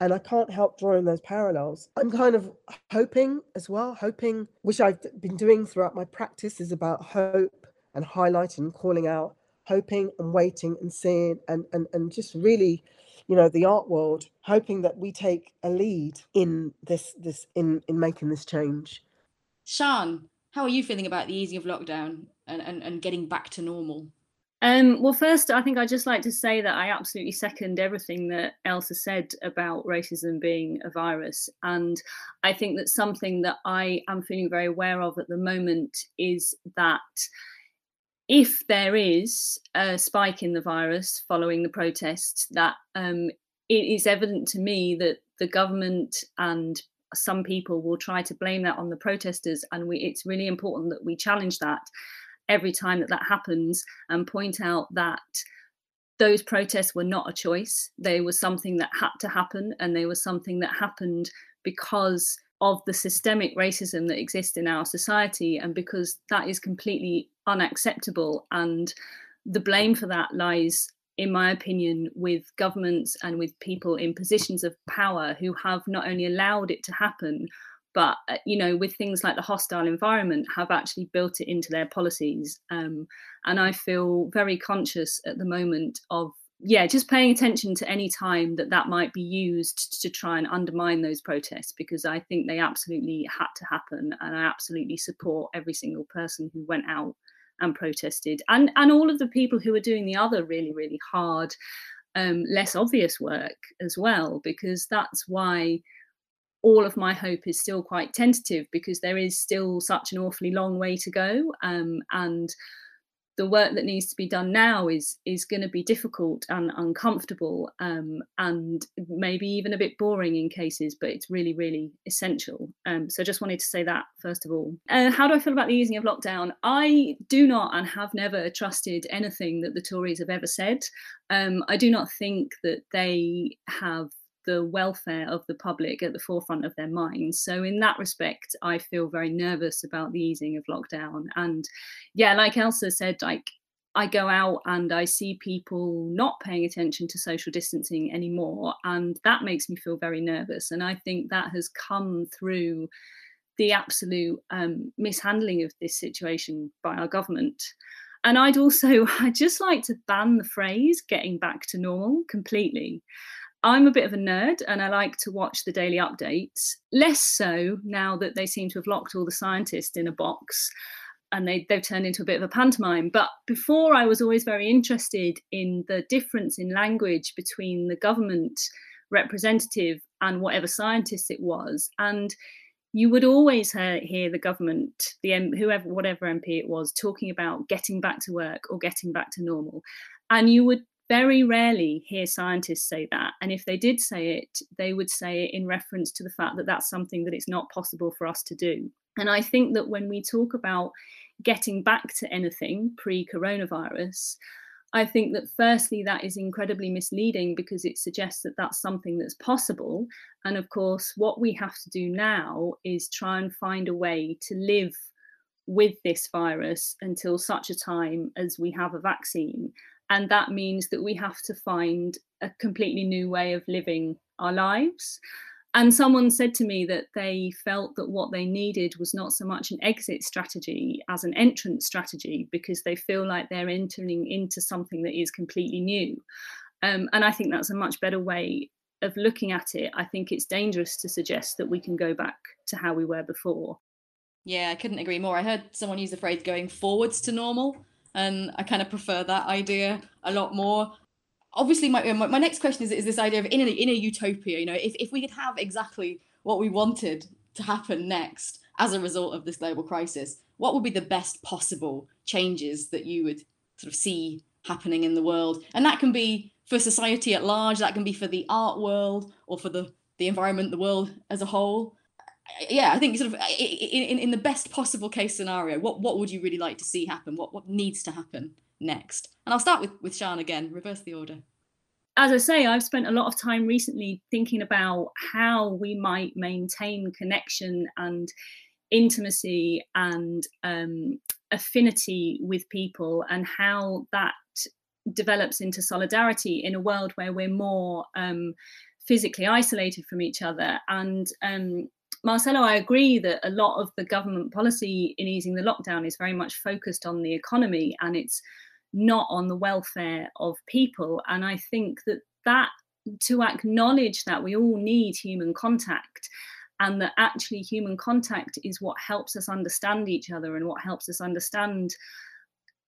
And i can't help drawing those parallels. I'm kind of hoping as well hoping which i've been doing throughout my practice is about hope and highlighting calling out hoping and waiting and seeing and and, and just really you know the art world hoping that we take a lead in this this in in making this change Sian how are you feeling about the easing of lockdown and and, and getting back to normal um, well, first, I think I'd just like to say that I absolutely second everything that Elsa said about racism being a virus. And I think that something that I am feeling very aware of at the moment is that if there is a spike in the virus following the protests, that um, it is evident to me that the government and some people will try to blame that on the protesters, and we, it's really important that we challenge that every time that that happens and point out that those protests were not a choice; they were something that had to happen, and they were something that happened because of the systemic racism that exists in our society and because that is completely unacceptable and the blame for that lies in my opinion with governments and with people in positions of power who have not only allowed it to happen but uh, you know with things like the hostile environment have actually built it into their policies. Um, and i feel very conscious at the moment of yeah, just paying attention to any time that that might be used to try and undermine those protests because I think they absolutely had to happen, and I absolutely support every single person who went out and protested, and and all of the people who are doing the other really really hard, um, less obvious work as well, because that's why all of my hope is still quite tentative because there is still such an awfully long way to go, um, and the work that needs to be done now is is going to be difficult and uncomfortable um, and maybe even a bit boring in cases but it's really really essential. Um, so I just wanted to say that first of all. Uh, how do i feel about the easing of lockdown? I do not and have never trusted anything that the tories have ever said. Um, i do not think that they have the welfare of the public at the forefront of their minds. So, in that respect, I feel very nervous about the easing of lockdown. And yeah, like Elsa said, like I go out and I see people not paying attention to social distancing anymore. And that makes me feel very nervous. And I think that has come through the absolute um, mishandling of this situation by our government. And I'd also, I'd just like to ban the phrase getting back to normal completely. I'm a bit of a nerd and I like to watch the daily updates, less so now that they seem to have locked all the scientists in a box and they, they've turned into a bit of a pantomime. But before, I was always very interested in the difference in language between the government representative and whatever scientist it was. And you would always hear, hear the government, the whoever, whatever MP it was, talking about getting back to work or getting back to normal. And you would very rarely hear scientists say that. And if they did say it, they would say it in reference to the fact that that's something that it's not possible for us to do. And I think that when we talk about getting back to anything pre coronavirus, I think that firstly, that is incredibly misleading because it suggests that that's something that's possible. And of course, what we have to do now is try and find a way to live with this virus until such a time as we have a vaccine and that means that we have to find a completely new way of living our lives and someone said to me that they felt that what they needed was not so much an exit strategy as an entrance strategy because they feel like they're entering into something that is completely new. Um, and I think that's a much better way of looking at it. I think it's dangerous to suggest that we can go back to how we were before. Yeah, I couldn't agree more. I heard someone use the phrase going forwards to normal, and I kind of prefer that idea a lot more. Obviously my, my, my next question is, is this idea of in a, in a utopia you know if, if we could have exactly what we wanted to happen next as a result of this global crisis what would be the best possible changes that you would sort of see happening in the world? And that can be for society at large that can be for the art world or for the the environment the world as a whole yeah i think sort of in, in the best possible case scenario what what would you really like to see happen what what needs to happen next? And I'll start with with Sian again, reverse the order. As I say, I've spent a lot of time recently thinking about how we might maintain connection and intimacy and um, affinity with people and how that develops into solidarity in a world where we're more um, physically isolated from each other. And um, Marcelo, I agree that a lot of the government policy in easing the lockdown is very much focused on the economy and it's not on the welfare of people. And I think that that to acknowledge that we all need human contact and that actually human contact is what helps us understand each other and what helps us understand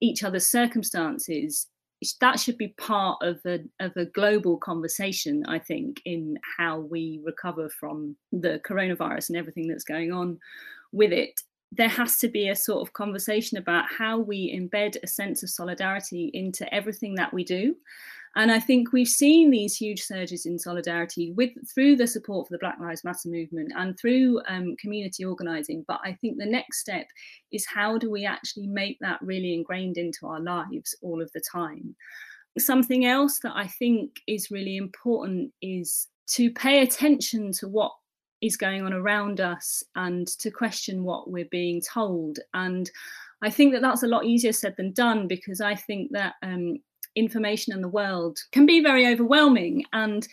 each other's circumstances that should be part of a of a global conversation i think in how we recover from the coronavirus and everything that's going on with it there has to be a sort of conversation about how we embed a sense of solidarity into everything that we do. And I think we've seen these huge surges in solidarity with through the support for the Black Lives Matter movement and through um, community organising. But I think the next step is how do we actually make that really ingrained into our lives all of the time? Something else that I think is really important is to pay attention to what is going on around us and to question what we're being told. And I think that that's a lot easier said than done because I think that um, information in the world can be very overwhelming. And,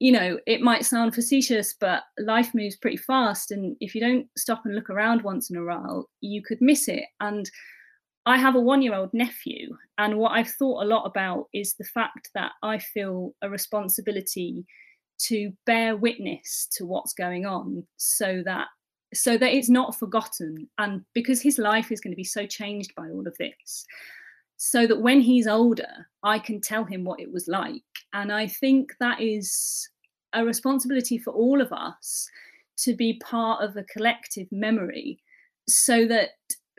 you know, it might sound facetious, but life moves pretty fast. And if you don't stop and look around once in a while, you could miss it. And I have a one year old nephew. And what I've thought a lot about is the fact that I feel a responsibility to bear witness to what's going on so that so that it's not forgotten and because his life is going to be so changed by all of this so that when he's older i can tell him what it was like. And i think that is a responsibility for all of us to be part of a collective memory so that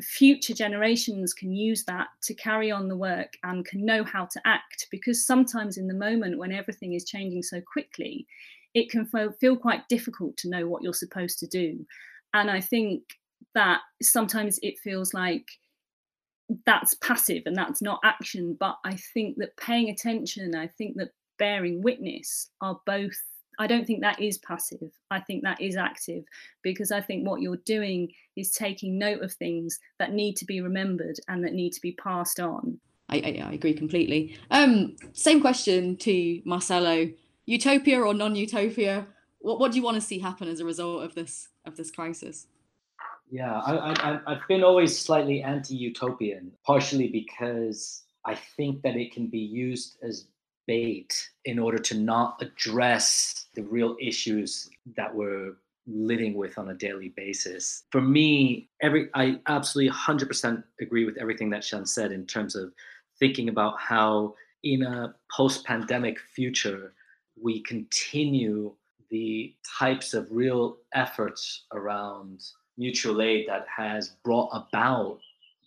future generations can use that to carry on the work and can know how to act. Because sometimes in the moment when everything is changing so quickly it can feel quite difficult to know what you're supposed to do. And i think that sometimes it feels like that's passive and that's not action but i think that paying attention i think that bearing witness are both I don't think that is passive. I think that is active because I think what you're doing is taking note of things that need to be remembered and that need to be passed on. I, I, I agree completely. Um, same question to Marcelo: utopia or non-utopia? What what do you want to see happen as a result of this of this crisis? Yeah, I, I, I've been always slightly anti-utopian, partially because I think that it can be used as bait in order to not address the real issues that we're living with on a daily basis. For me, every I absolutely 100% agree with everything that Sian said in terms of thinking about how in a post-pandemic future we continue the types of real efforts around mutual aid that has brought about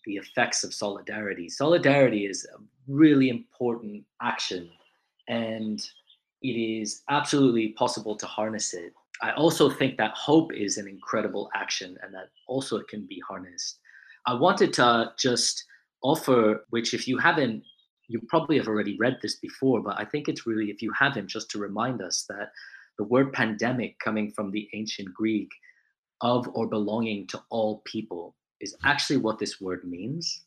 the effects of solidarity. Solidarity is a really important action and it is absolutely possible to harness it. I also think that hope is an incredible action and that also it can be harnessed. I wanted to just offer, which if you haven't, you probably have already read this before, but I think it's really, if you haven't, just to remind us that the word pandemic coming from the ancient Greek of or belonging to all people is actually what this word means.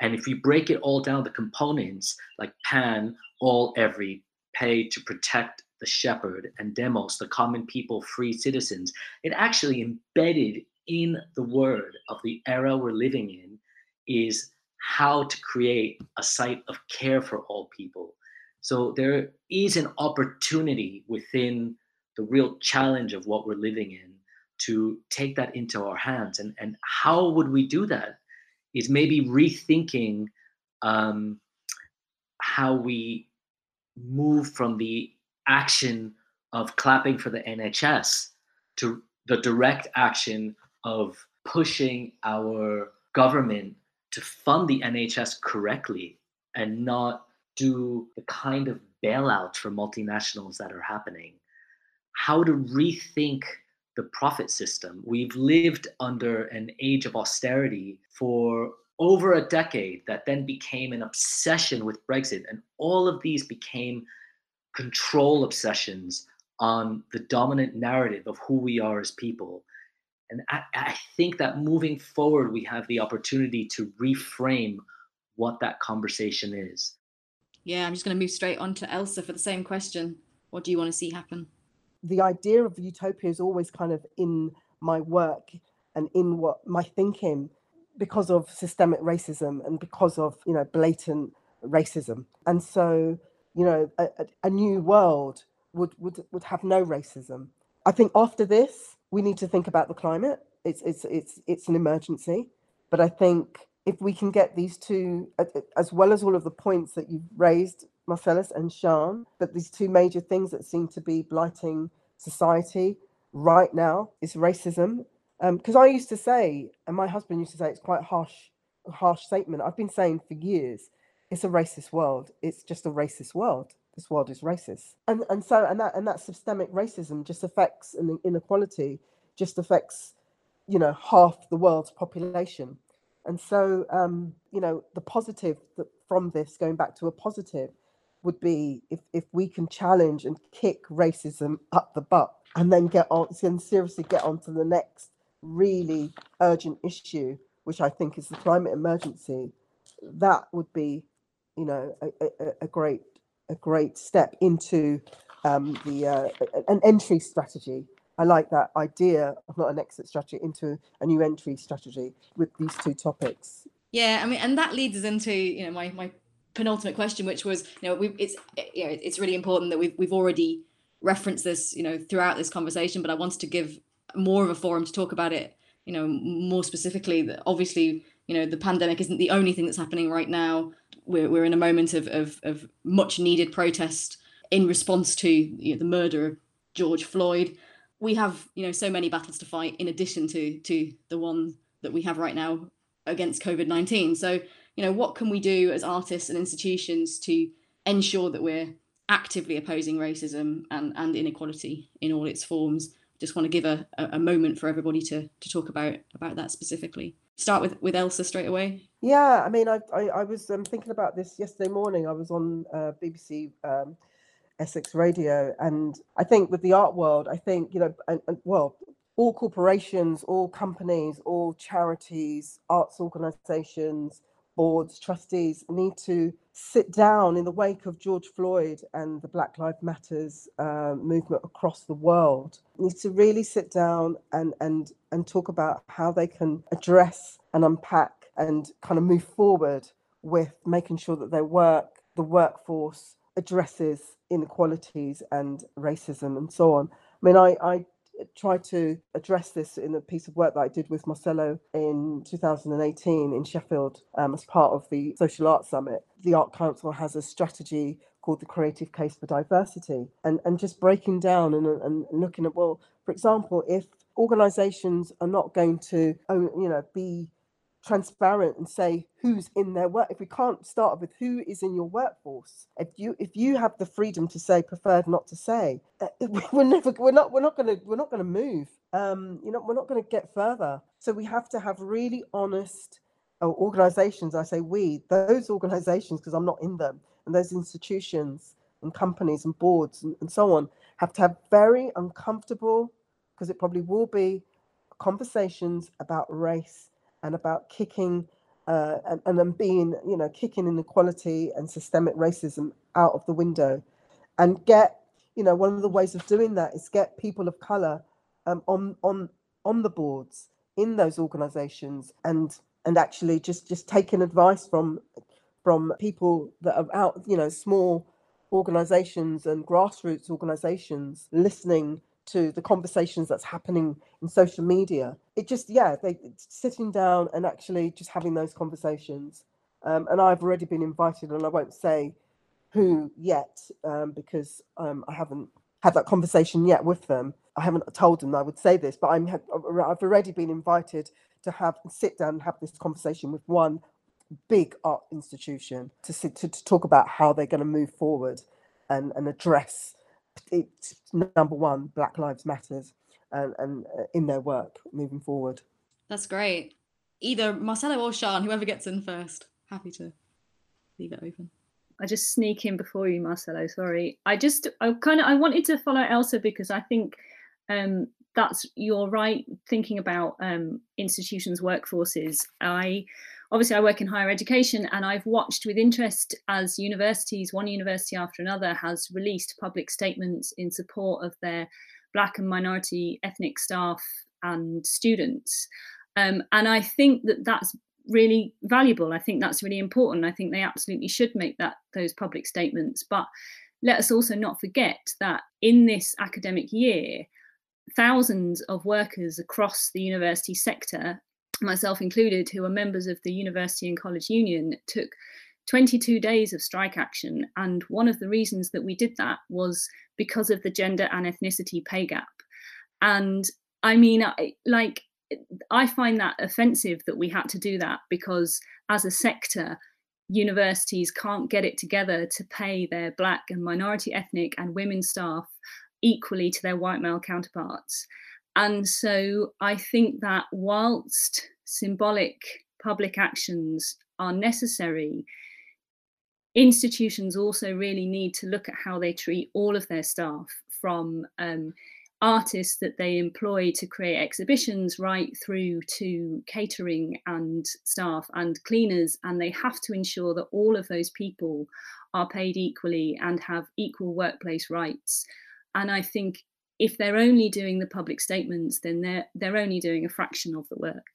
And if you break it all down, the components like pan, all, every, pay to protect, the shepherd, and demos, the common people, free citizens, it actually embedded in the word of the era we're living in is how to create a site of care for all people. So there is an opportunity within the real challenge of what we're living in to take that into our hands. And, and how would we do that? Is maybe rethinking um, how we move from the action of clapping for the NHS to the direct action of pushing our government to fund the NHS correctly and not do the kind of bailouts for multinationals that are happening. How to rethink the profit system. We've lived under an age of austerity for over a decade that then became an obsession with Brexit. And all of these became control obsessions on the dominant narrative of who we are as people. And I, I, think that moving forward, we have the opportunity to reframe what that conversation is. Yeah, I'm just going to move straight on to Elsa for the same question. What do you want to see happen? The idea of utopia is always kind of in my work and in what my thinking because of systemic racism and because of you know blatant racism. And so you know a, a, new world would would would have no racism. I think after this we need to think about the climate. It's it's it's it's an emergency. But i think if we can get these two as well as all of the points that you've raised marcellus and Sian but these two major things that seem to be blighting society right now is racism because um, I used to say, and my husband used to say, it's quite harsh, harsh statement. I've been saying for years, it's a racist world. It's just a racist world. This world is racist, and and so and that and that systemic racism just affects and inequality just affects, you know, half the world's population, and so um, you know the positive that from this, going back to a positive, would be if if we can challenge and kick racism up the butt, and then get on and seriously get on to the next really urgent issue, which I think is the climate emergency, that would be, you know, a, a, a great a great step into um, the uh, an entry strategy. I like that idea of not an exit strategy into a new entry strategy with these two topics. Yeah, I mean, and that leads us into you know my my penultimate question, which was you know we it's you know it's really important that we've we've already referenced this you know throughout this conversation, but I wanted to give more of a forum to talk about it you know more specifically. That obviously you know the pandemic isn't the only thing that's happening right now. We're, we're in a moment of, of, of much needed protest in response to you know, the murder of george floyd. We have you know so many battles to fight in addition to to the one that we have right now against covid-19 so you know what can we do as artists and institutions to ensure that we're actively opposing racism and, and inequality in all its forms just want to give a, a moment for everybody to to talk about about that specifically. Start with with Elsa straight away. Yeah, I mean, I I, I was um, thinking about this yesterday morning. I was on uh, BBC um, Essex Radio, and I think with the art world, I think you know, and, and, well, all corporations, all companies, all charities, arts organisations, boards, trustees need to sit down in the wake of George Floyd and the Black Lives Matters uh, movement across the world. Need to really sit down and and and talk about how they can address and unpack and kind of move forward with making sure that their work, the workforce, addresses inequalities and racism and so on. I mean, I, I tried to address this in a piece of work that I did with Marcelo in 2018 in Sheffield um, as part of the Social Arts Summit. The Art Council has a strategy called the Creative Case for Diversity, and, and just breaking down and, and looking at, well, for example, if organizations are not going to you know be transparent and say who's in their work. If we can't start with who is in your workforce if you if you have the freedom to say preferred not to say uh, we're never we're not we're not going to we're not going to move. Um you know we're not going to get further. So we have to have really honest uh, organizations. I say we those organizations because i'm not in them and those institutions and companies and boards and, and so on have to have very uncomfortable because it probably will be conversations about race and about kicking uh, and, and then being, you know, kicking inequality and systemic racism out of the window. And get, you know, one of the ways of doing that is get people of color um, on on on the boards in those organizations and and actually just just taking advice from from people that are out, you know, small organizations and grassroots organizations listening to the conversations that's happening in social media. It just, yeah, they sitting down and actually just having those conversations. Um, and I've already been invited, and I won't say who yet um, because um, I haven't had that conversation yet with them. I haven't told them I would say this, but I'm I've already been invited to have sit down and have this conversation with one big art institution to sit, to, to talk about how they're going to move forward and, and address it's number one Black Lives Matters and, and uh, in their work moving forward. That's great. Either Marcelo or Sian, whoever gets in first. Happy to leave it open. I just sneak in before you, Marcelo. Sorry. I just I kind of I wanted to follow Elsa because I think um, that's you're right thinking about um, institutions workforces. I obviously I work in higher education and I've watched with interest as universities, one university after another, has released public statements in support of their black and minority ethnic staff and students. Um, and I think that that's really valuable. I think that's really important. I think they absolutely should make that those public statements. But let us also not forget that in this academic year, thousands of workers across the university sector, myself included, who are members of the University and College Union, took 22 days of strike action. And one of the reasons that we did that was because of the gender and ethnicity pay gap. And I mean, like, I find that offensive that we had to do that because as a sector, universities can't get it together to pay their black and minority ethnic and women staff equally to their white male counterparts. And so I think that whilst symbolic public actions are necessary, institutions also really need to look at how they treat all of their staff from um, artists that they employ to create exhibitions right through to catering and staff and cleaners and they have to ensure that all of those people are paid equally and have equal workplace rights. And i think if they're only doing the public statements then they're they're only doing a fraction of the work.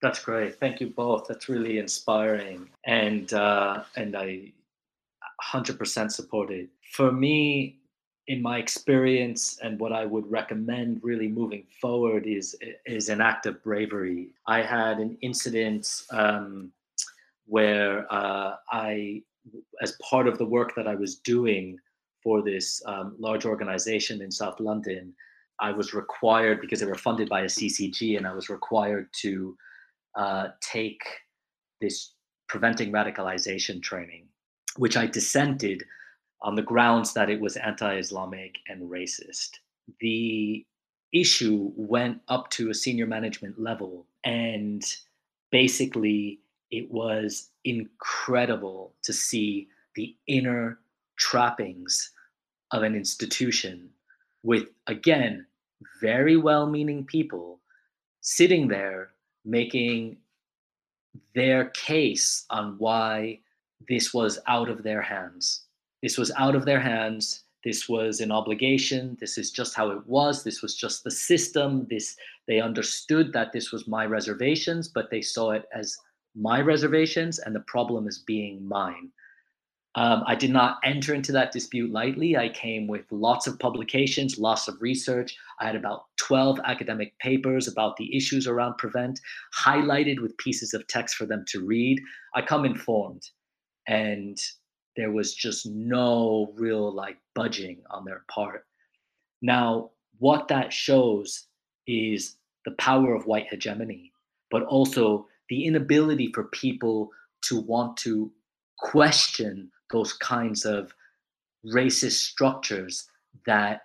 That's great. Thank you both. That's really inspiring. And uh and i 100% support it. For me in my experience and what I would recommend really moving forward is is an act of bravery. I had an incident um, where uh, I, as part of the work that I was doing for this um, large organization in South London, I was required because they were funded by a CCG, and I was required to uh, take this preventing radicalization training, which I dissented on the grounds that it was anti Islamic and racist. The issue went up to a senior management level, and basically, it was incredible to see the inner trappings of an institution with, again, very well meaning people sitting there making their case on why this was out of their hands this was out of their hands. This was an obligation. This is just how it was. This was just the system. This they understood that this was my reservations, but they saw it as my reservations, and the problem is being mine. Um, I did not enter into that dispute lightly. I came with lots of publications, lots of research. I had about 12 academic papers about the issues around prevent, highlighted with pieces of text for them to read. I come informed. And there was just no real like budging on their part. Now, what that shows is the power of white hegemony, but also the inability for people to want to question those kinds of racist structures that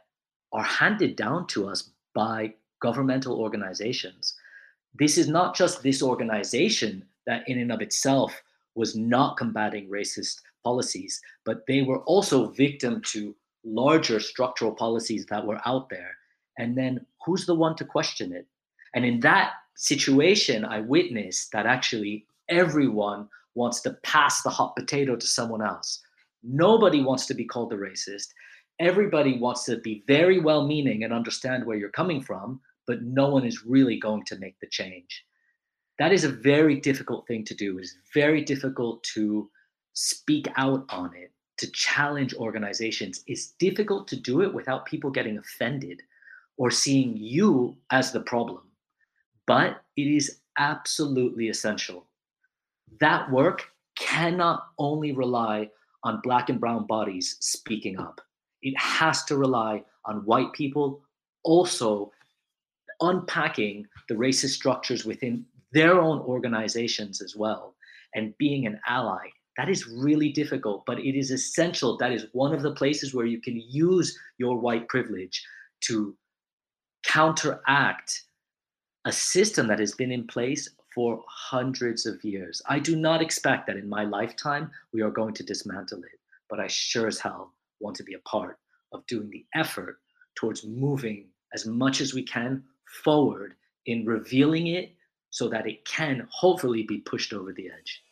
are handed down to us by governmental organizations. This is not just this organization that, in and of itself, was not combating racist policies, but they were also victim to larger structural policies that were out there. And then who's the one to question it? And in that situation, I witnessed that actually everyone wants to pass the hot potato to someone else. Nobody wants to be called a racist. everybody wants to be very well meaning and understand where you're coming from, but no one is really going to make the change. That is a very difficult thing to do. It's very difficult to speak out on it, to challenge organizations. It's difficult to do it without people getting offended or seeing you as the problem. But it is absolutely essential. That work cannot only rely on black and brown bodies speaking up. It has to rely on white people also unpacking the racist structures within their own organizations as well and being an ally. That is really difficult, but it is essential. That is one of the places where you can use your white privilege to counteract a system that has been in place for hundreds of years. I do not expect that in my lifetime we are going to dismantle it, but I sure as hell want to be a part of doing the effort towards moving as much as we can forward in revealing it so that it can hopefully be pushed over the edge.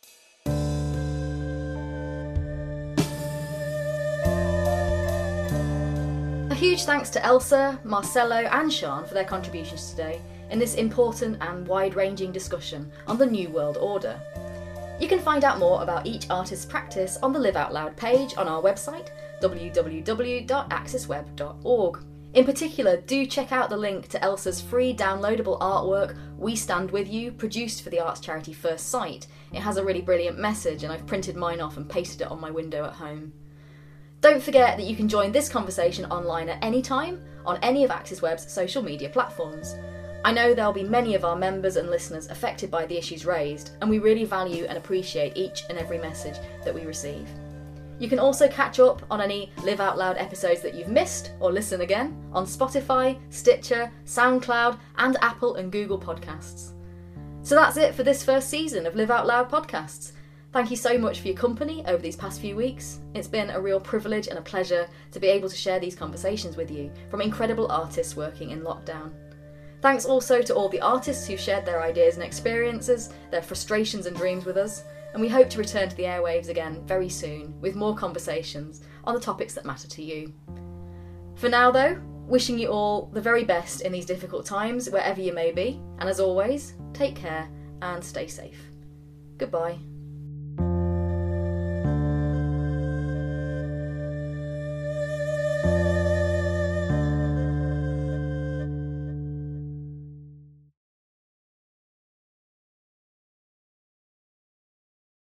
A huge thanks to Elsa, Marcelo, and Sean for their contributions today in this important and wide ranging discussion on the New World Order. You can find out more about each artist's practice on the Live Out Loud page on our website, www.axisweb.org. In particular, do check out the link to Elsa's free downloadable artwork, We Stand With You, produced for the arts charity Firstsite. It has a really brilliant message, and I've printed mine off and pasted it on my window at home. Don't forget that you can join this conversation online at any time on any of Axisweb's social media platforms. I know there'll be many of our members and listeners affected by the issues raised, and we really value and appreciate each and every message that we receive. You can also catch up on any Live Out Loud episodes that you've missed or listen again on Spotify, Stitcher, SoundCloud, and Apple and Google Podcasts. So that's it for this first season of Live Out Loud podcasts. Thank you so much for your company over these past few weeks. It's been a real privilege and a pleasure to be able to share these conversations with you from incredible artists working in lockdown. Thanks also to all the artists who shared their ideas and experiences, their frustrations and dreams with us and we hope to return to the airwaves again very soon with more conversations on the topics that matter to you. For now, though, wishing you all the very best in these difficult times, wherever you may be, and as always, take care and stay safe. Goodbye.